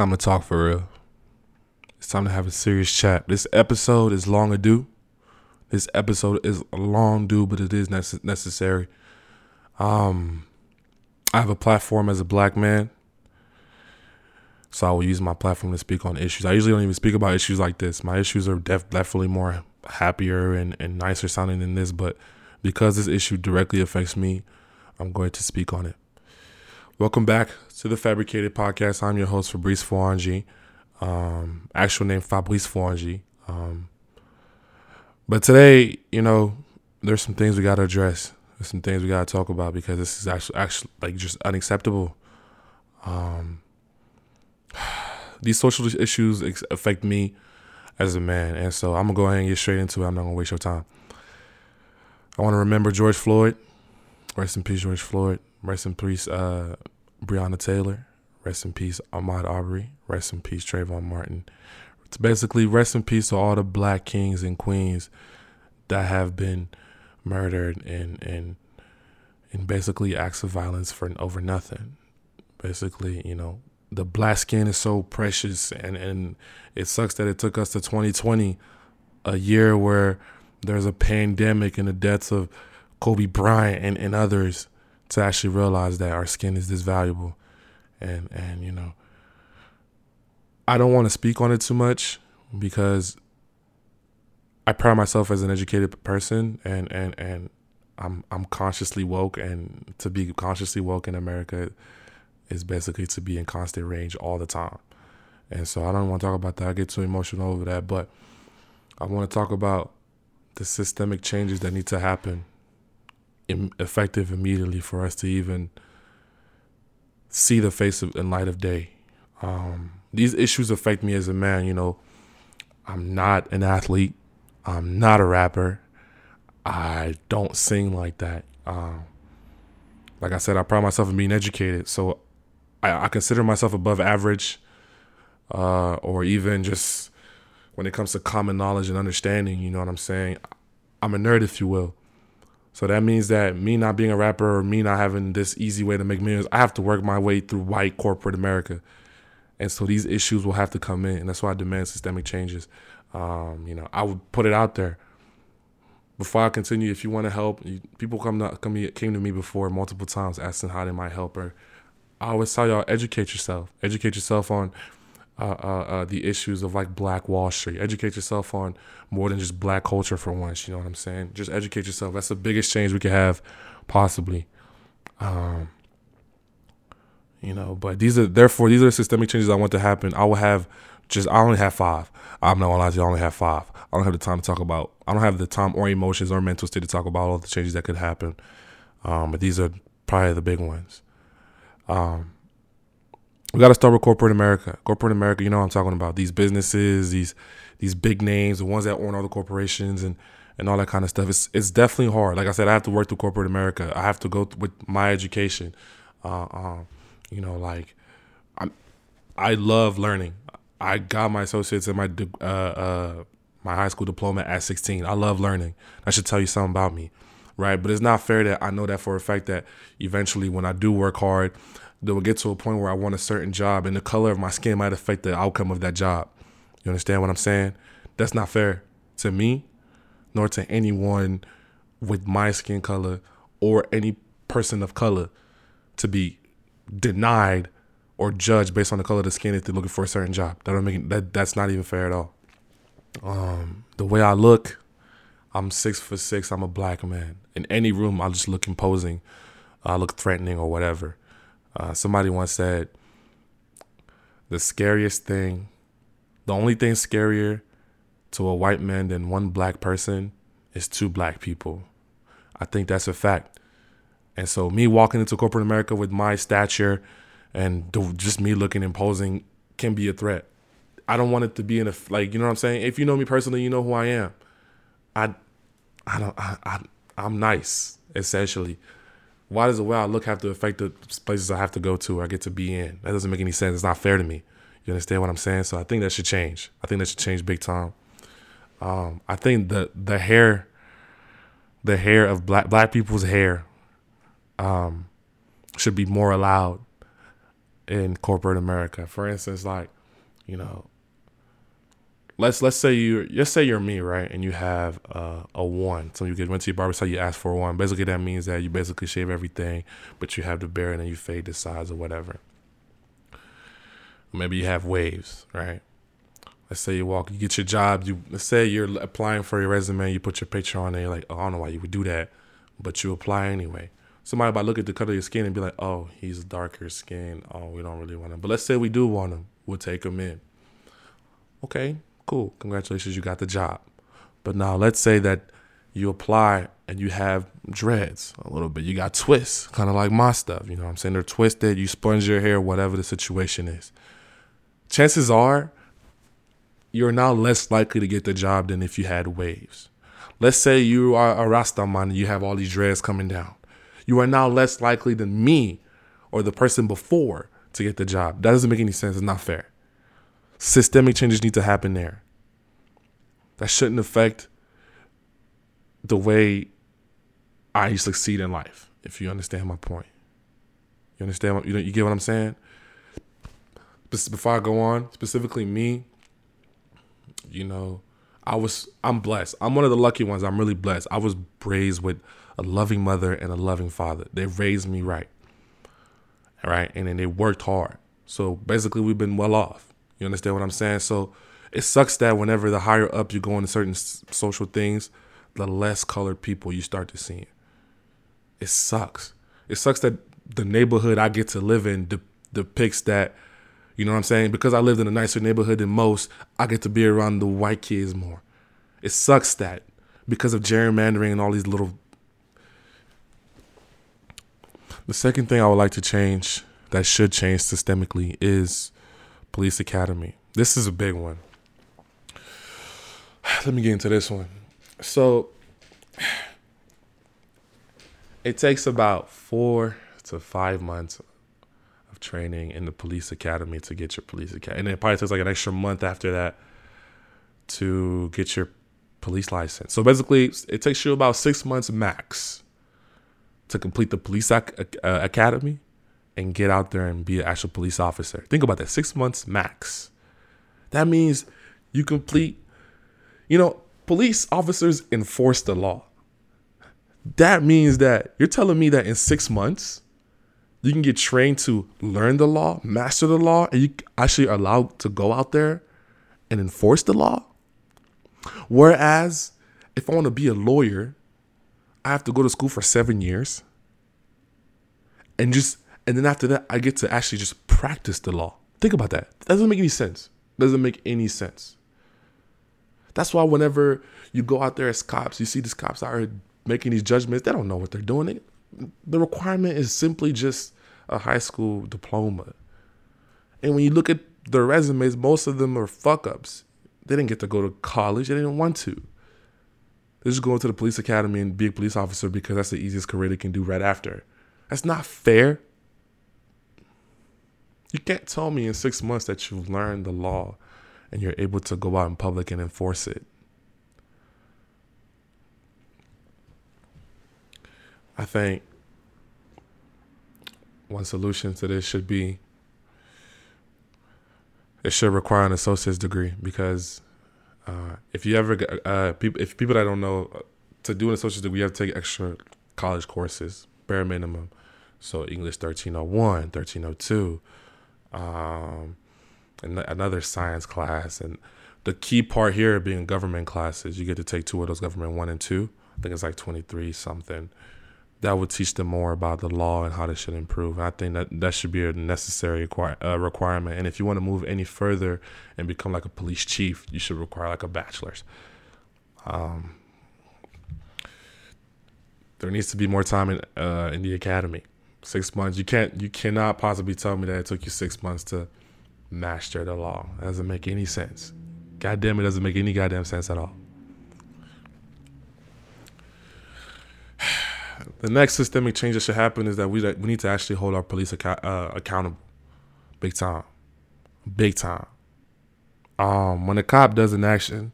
Time to talk for real. It's time to have a serious chat. This episode is long ado. This episode is long due, but it is nece- necessary. Um, I have a platform as a black man, so I will use my platform to speak on issues. I usually don't even speak about issues like this. My issues are def- definitely more happier and, and nicer sounding than this, but because this issue directly affects me, I'm going to speak on it. Welcome back to the Fabricated Podcast. I'm your host, Fabrice Fouonji. Um, actual name Fabrice Fouonji. Um, but today, you know, there's some things we got to address. There's some things we got to talk about because this is actually, actually like just unacceptable. Um, these social issues ex- affect me as a man, and so I'm gonna go ahead and get straight into it. I'm not gonna waste your time. I want to remember George Floyd. Rest in peace, George Floyd. Rest in peace, uh, Breonna Taylor. Rest in peace, Ahmaud Arbery, Rest in peace, Trayvon Martin. It's basically rest in peace to all the black kings and queens that have been murdered and and and basically acts of violence for over nothing. Basically, you know, the black skin is so precious and and it sucks that it took us to 2020, a year where there's a pandemic and the deaths of Kobe Bryant and, and others to actually realize that our skin is this valuable. And and you know, I don't want to speak on it too much because I pride myself as an educated person and and and I'm I'm consciously woke and to be consciously woke in America is basically to be in constant range all the time. And so I don't want to talk about that. I get too emotional over that, but I want to talk about the systemic changes that need to happen effective immediately for us to even see the face of in light of day. Um, these issues affect me as a man. You know, I'm not an athlete. I'm not a rapper. I don't sing like that. Um, like I said, I pride myself in being educated, so I, I consider myself above average, uh, or even just when it comes to common knowledge and understanding. You know what I'm saying? I'm a nerd, if you will. So that means that me not being a rapper or me not having this easy way to make millions, I have to work my way through white corporate America. And so these issues will have to come in. And that's why I demand systemic changes. Um, you know, I would put it out there. Before I continue, if you want to help, people come to, come came to me before multiple times asking how they might help. Or I always tell y'all, educate yourself. Educate yourself on uh, uh, uh, the issues of like Black Wall Street. Educate yourself on more than just black culture for once. You know what I'm saying? Just educate yourself. That's the biggest change we could have, possibly. Um, you know, but these are therefore these are systemic changes I want to happen. I will have just I only have five. I'm not gonna lie to you, I only have five. I don't have the time to talk about. I don't have the time or emotions or mental state to talk about all the changes that could happen. Um, but these are probably the big ones. Um, we got to start with corporate America. Corporate America, you know what I'm talking about. These businesses, these these big names, the ones that own all the corporations and and all that kind of stuff. It's it's definitely hard. Like I said, I have to work through corporate America. I have to go with my education. Uh, um, you know, like I'm, I love learning. I got my associates and my uh, uh, my high school diploma at 16. I love learning. That should tell you something about me, right? But it's not fair that I know that for a fact that eventually, when I do work hard, they will get to a point where I want a certain job and the color of my skin might affect the outcome of that job. You understand what I'm saying? That's not fair to me, nor to anyone with my skin color or any person of color to be denied or judged based on the color of the skin if they're looking for a certain job. That don't make that that's not even fair at all. Um, the way I look, I'm six foot six. I'm a black man. In any room, I just look imposing. I look threatening or whatever. Uh, somebody once said, the scariest thing, the only thing scarier to a white man than one black person is two black people. I think that's a fact. And so, me walking into corporate America with my stature and just me looking imposing can be a threat. I don't want it to be in a like you know what I'm saying. If you know me personally, you know who I am. I, I don't. I, I I'm nice essentially why does the way I look have to affect the places I have to go to or I get to be in? That doesn't make any sense. It's not fair to me. You understand what I'm saying? So I think that should change. I think that should change big time. Um, I think the the hair, the hair of black black people's hair, um, should be more allowed in corporate America. For instance, like, you know, let's let's say you let's say you're me, right? And you have uh, a one. So you get went to your barber shop, you ask for a one. Basically, that means that you basically shave everything, but you have the beard and then you fade the sides or whatever. Maybe you have waves, right? Let's say you walk, you get your job. You let's say you're applying for your resume. You put your picture on there. You're like, oh, I don't know why you would do that, but you apply anyway. Somebody might look at the color of your skin and be like, oh, he's darker skin. Oh, we don't really want him. But let's say we do want him. We'll take him in. Okay, cool. Congratulations, you got the job. But now let's say that you apply and you have dreads a little bit. You got twists, kind of like my stuff. You know what I'm saying? They're twisted. You sponge your hair, whatever the situation is. Chances are you're now less likely to get the job than if you had waves. Let's say you are a Rastaman and you have all these dreads coming down. You are now less likely than me or the person before to get the job. That doesn't make any sense. It's not fair. Systemic changes need to happen there. That shouldn't affect the way I succeed in life, if you understand my point. You understand what you you get what I'm saying? Before I go on, specifically me, you know, I was I'm blessed. I'm one of the lucky ones. I'm really blessed. I was raised with a loving mother and a loving father. They raised me right. Right? And then they worked hard. So basically we've been well off. You understand what I'm saying? So it sucks that whenever the higher up you go into certain social things, the less colored people you start to see. It sucks. It sucks that the neighborhood I get to live in de- depicts that you know what I'm saying? Because I lived in a nicer neighborhood than most, I get to be around the white kids more. It sucks that because of gerrymandering and all these little. The second thing I would like to change that should change systemically is police academy. This is a big one. Let me get into this one. So it takes about four to five months of training in the police academy to get your police academy. And it probably takes like an extra month after that to get your police license. So basically, it takes you about six months max to complete the police ac- uh, academy and get out there and be an actual police officer. Think about that six months max. That means you complete, you know, police officers enforce the law. That means that you're telling me that in six months, you can get trained to learn the law, master the law, and you actually are allowed to go out there and enforce the law. Whereas, if I want to be a lawyer, I have to go to school for seven years. And just and then after that, I get to actually just practice the law. Think about that. That doesn't make any sense. Doesn't make any sense. That's why whenever you go out there as cops, you see these cops here making these judgments, they don't know what they're doing the requirement is simply just a high school diploma. And when you look at their resumes, most of them are fuck ups. They didn't get to go to college, they didn't want to. They just go into the police academy and be a police officer because that's the easiest career they can do right after. That's not fair. You can't tell me in six months that you've learned the law and you're able to go out in public and enforce it. I think one solution to this should be it should require an associate's degree because uh, if you ever uh, people if people that don't know uh, to do an associate's degree you have to take extra college courses bare minimum so english 1301 1302 um, and another science class and the key part here being government classes you get to take two of those government one and two i think it's like 23 something that would teach them more about the law and how they should improve. And I think that that should be a necessary uh, requirement. And if you want to move any further and become like a police chief, you should require like a bachelor's. Um, there needs to be more time in uh, in the academy. Six months. You can't. You cannot possibly tell me that it took you six months to master the law. That doesn't make any sense. God damn, it doesn't make any goddamn sense at all. the next systemic change that should happen is that we we need to actually hold our police account, uh, accountable, big time, big time. Um, when a cop does an action,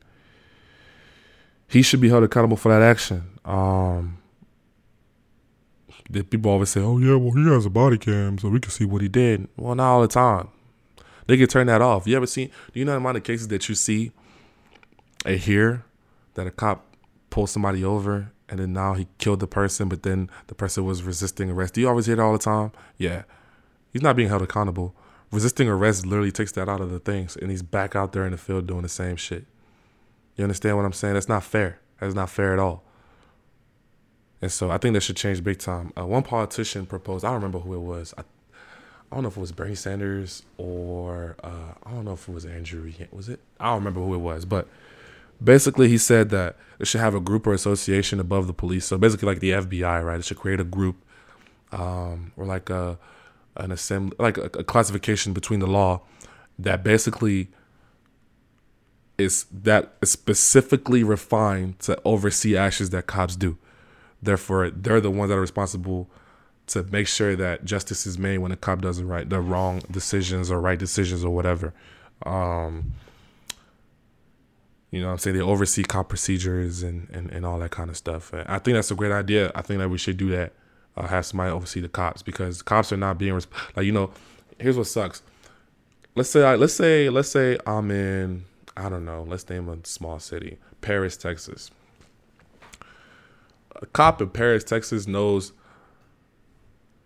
he should be held accountable for that action. Um, the people always say, "Oh yeah, well he has a body cam, so we can see what he did." Well, not all the time. They can turn that off. You ever seen? Do you know the amount of cases that you see and hear that a cop pulled somebody over and then now he killed the person, but then the person was resisting arrest. Do you always hear that all the time? Yeah, he's not being held accountable. Resisting arrest literally takes that out of the things, and he's back out there in the field doing the same shit. You understand what I'm saying? That's not fair. That's not fair at all. And so I think that should change big time. Uh, one politician proposed, I don't remember who it was. I, I don't know if it was Bernie Sanders or uh, I don't know if it was Andrew. Was it? I don't remember who it was. But basically, he said that it should have a group or association above the police. So basically, like the FBI, right? It should create a group um, or like a an assembly, like a, a classification between the law that basically is that is specifically refined to oversee actions that cops do. Therefore, they're the ones that are responsible to make sure that justice is made when a cop does the right, the wrong decisions or right decisions or whatever. Um, you know, I'm saying they oversee cop procedures and, and, and all that kind of stuff. And I think that's a great idea. I think that we should do that. Uh, have somebody oversee the cops because cops are not being resp- like you know. Here's what sucks. Let's say I, let's say let's say I'm in I don't know. Let's name a small city, Paris, Texas a cop in Paris, Texas knows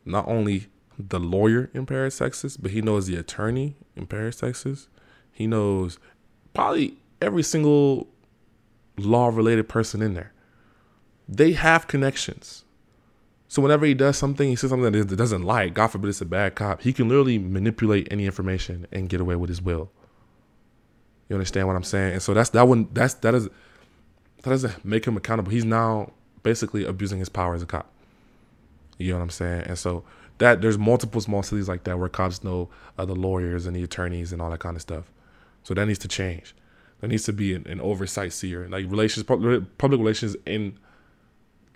not only the lawyer in Paris, Texas, but he knows the attorney in Paris, Texas. He knows probably every single law related person in there. They have connections. So whenever he does something, he says something that doesn't like, God forbid it's a bad cop, he can literally manipulate any information and get away with his will. You understand what I'm saying? And so that's that one that's that is that doesn't make him accountable. He's now basically abusing his power as a cop. You know what I'm saying? And so that there's multiple small cities like that where cops know uh, the lawyers and the attorneys and all that kind of stuff. So that needs to change. There needs to be an, an oversight seer. Like relations, public, relations in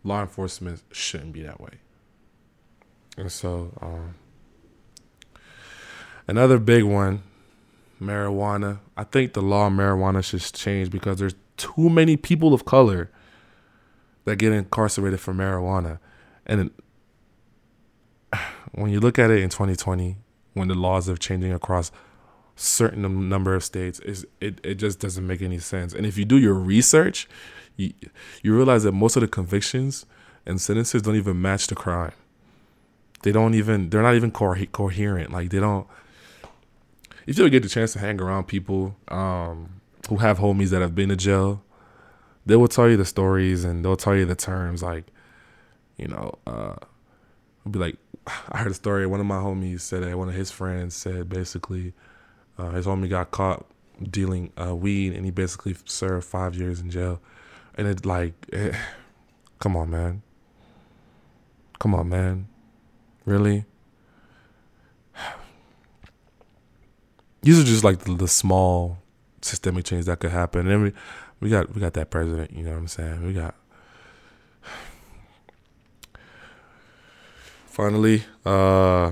law enforcement shouldn't be that way. And so, um, another big one, marijuana. I think the law on marijuana should change because there's too many people of color that get incarcerated for marijuana. And when you look at it in 2020, when the laws are changing across certain number of states, is it, it just doesn't make any sense. And if you do your research, you, you realize that most of the convictions and sentences don't even match the crime. They don't even, they're not even co- coherent. Like they don't, if you ever get the chance to hang around people um, who have homies that have been to jail, they will tell you the stories and they'll tell you the terms like, you know, uh, I'll be like, I heard a story. One of my homies said that one of his friends said basically, uh, his homie got caught dealing uh, weed and he basically served five years in jail. And it's like, eh, come on, man. Come on, man. Really? These are just like the, the small systemic change that could happen. And we, got we got that president. You know what I'm saying? We got. Finally, uh,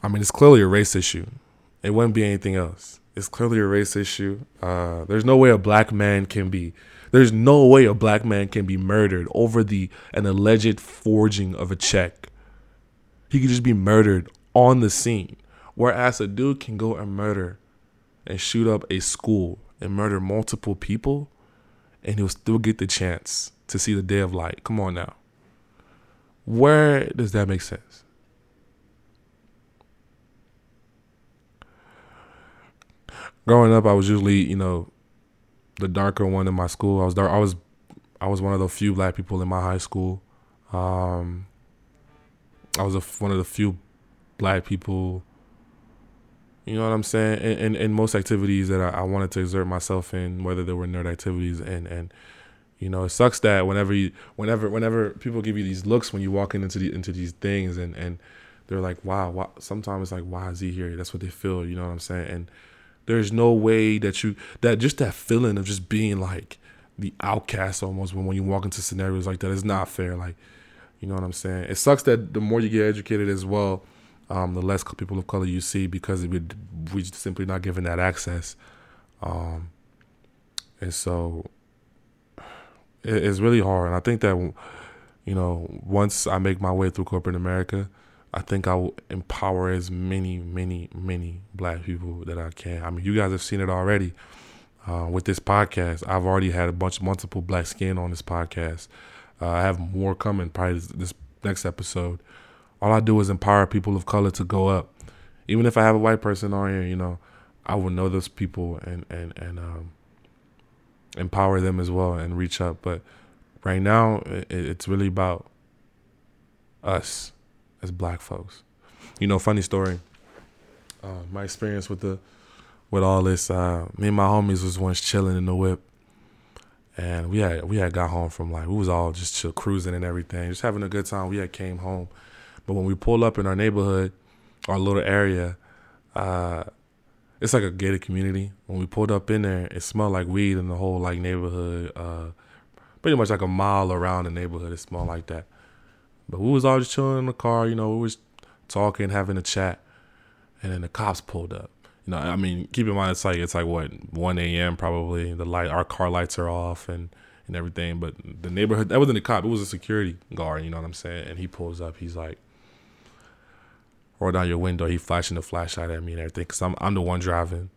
I mean, it's clearly a race issue. It wouldn't be anything else. It's clearly a race issue. Uh, there's no way a black man can be. There's no way a black man can be murdered over the an alleged forging of a check. He could just be murdered on the scene, whereas a dude can go and murder and shoot up a school and murder multiple people and he'll still get the chance to see the day of light. Come on now. Where does that make sense? Growing up, I was usually, you know, the darker one in my school. I was dark. I was, I was one of the few black people in my high school. Um, I was a, one of the few black people you know what I'm saying? In, in, in most activities that I, I, wanted to exert myself in, whether they were nerd activities, and and you know, it sucks that whenever you, whenever, whenever people give you these looks when you walk into the into these things, and and they're like, wow, why, sometimes it's like, why is he here? That's what they feel. You know what I'm saying? And there's no way that you that just that feeling of just being like the outcast almost when when you walk into scenarios like that is not fair. Like, you know what I'm saying? It sucks that the more you get educated as well um, the less people of color you see because we we simply not given that access, um, and so it, it's really hard. And I think that you know, once I make my way through corporate America, I think I will empower as many, many, many black people that I can. I mean, you guys have seen it already uh, with this podcast. I've already had a bunch of multiple black skin on this podcast. Uh, I have more coming probably this, this next episode. All I do is empower people of color to go up. Even if I have a white person on here, you know, I will know those people and and and um, empower them as well and reach up. But right now, it, it's really about us as black folks. You know, funny story. Uh, my experience with the with all this, uh, me and my homies was once chilling in the whip, and we had we had got home from like we was all just chill cruising and everything, just having a good time. We had came home, but when we pulled up in our neighborhood, our little area, uh, it's like a gated community. When we pulled up in there, it smelled like weed in the whole like neighborhood. Uh, pretty much like a mile around the neighborhood, it smelled like that. But we was all just chilling in the car, you know, we was talking, having a chat, and then the cops pulled up. You know, I mean, keep in mind it's like it's like what one a.m. probably. The light, our car lights are off and and everything. But the neighborhood that wasn't a cop; it was a security guard. You know what I'm saying? And he pulls up. He's like, roll down your window. He flashing the flashlight at me and everything because I'm I'm the one driving,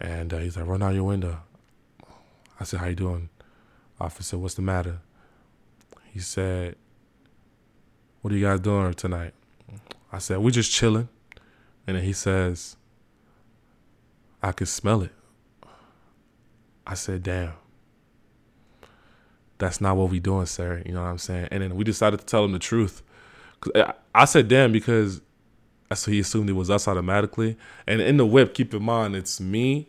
and uh, he's like, roll down your window. I said, how you doing, officer? What's the matter? He said, what are you guys doing tonight? I said, we just chilling, and then he says, I could smell it. I said, damn. That's not what we doing, sir. You know what I'm saying? And then we decided to tell him the truth. Cause I said, damn, because so he assumed it was us automatically. And in the whip, keep in mind, it's me,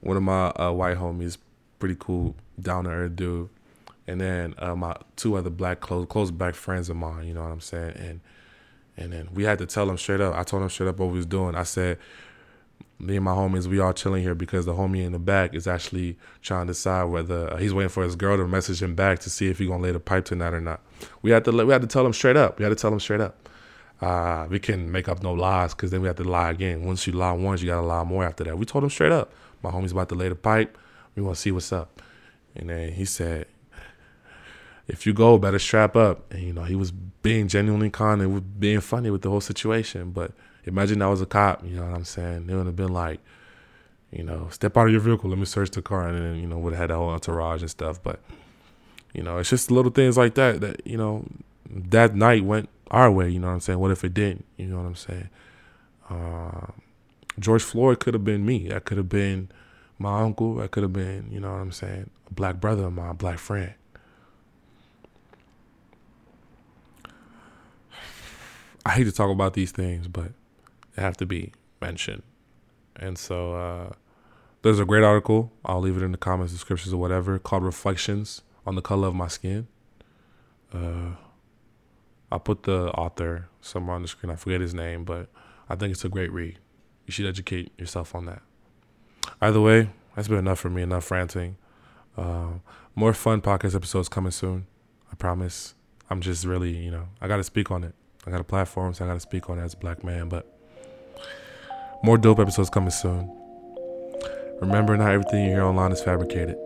one of my uh, white homies, pretty cool, down to earth dude, and then uh, my two other black close close black friends of mine. You know what I'm saying? And and then we had to tell him straight up. I told him straight up what we was doing. I said, me and my homies, we all chilling here because the homie in the back is actually trying to decide whether uh, he's waiting for his girl to message him back to see if he gonna lay the pipe tonight or not. We had to we had to tell him straight up. We had to tell him straight up uh, we can make up no lies because then we have to lie again. Once you lie once, you gotta lie more after that. We told him straight up, my homie's about to lay the pipe. We want to see what's up. And then he said, if you go, better strap up. And you know, he was being genuinely kind and being funny with the whole situation. But imagine I was a cop. You know what I'm saying? They would have been like, you know, step out of your vehicle. Let me search the car, and then you know would have had that whole entourage and stuff. But you know, it's just little things like that that you know that night went our way. You know what I'm saying? What if it didn't? You know what I'm saying? Uh, George Floyd could have been me. That could have been my uncle. That could have been, you know what I'm saying, a black brother of mine, a black friend. I hate to talk about these things, but they have to be mentioned. And so uh, there's a great article. I'll leave it in the comments, descriptions, or whatever, called Reflections on the Color of My Skin. Uh, I'll put the author somewhere on the screen. I forget his name, but I think it's a great read. You should educate yourself on that. Either way, that's been enough for me. Enough ranting. Uh, more fun podcast episodes coming soon. I promise. I'm just really, you know, I got to speak on it. I got a platform, so I got to speak on it as a black man. But more dope episodes coming soon. Remember, not everything you hear online is fabricated.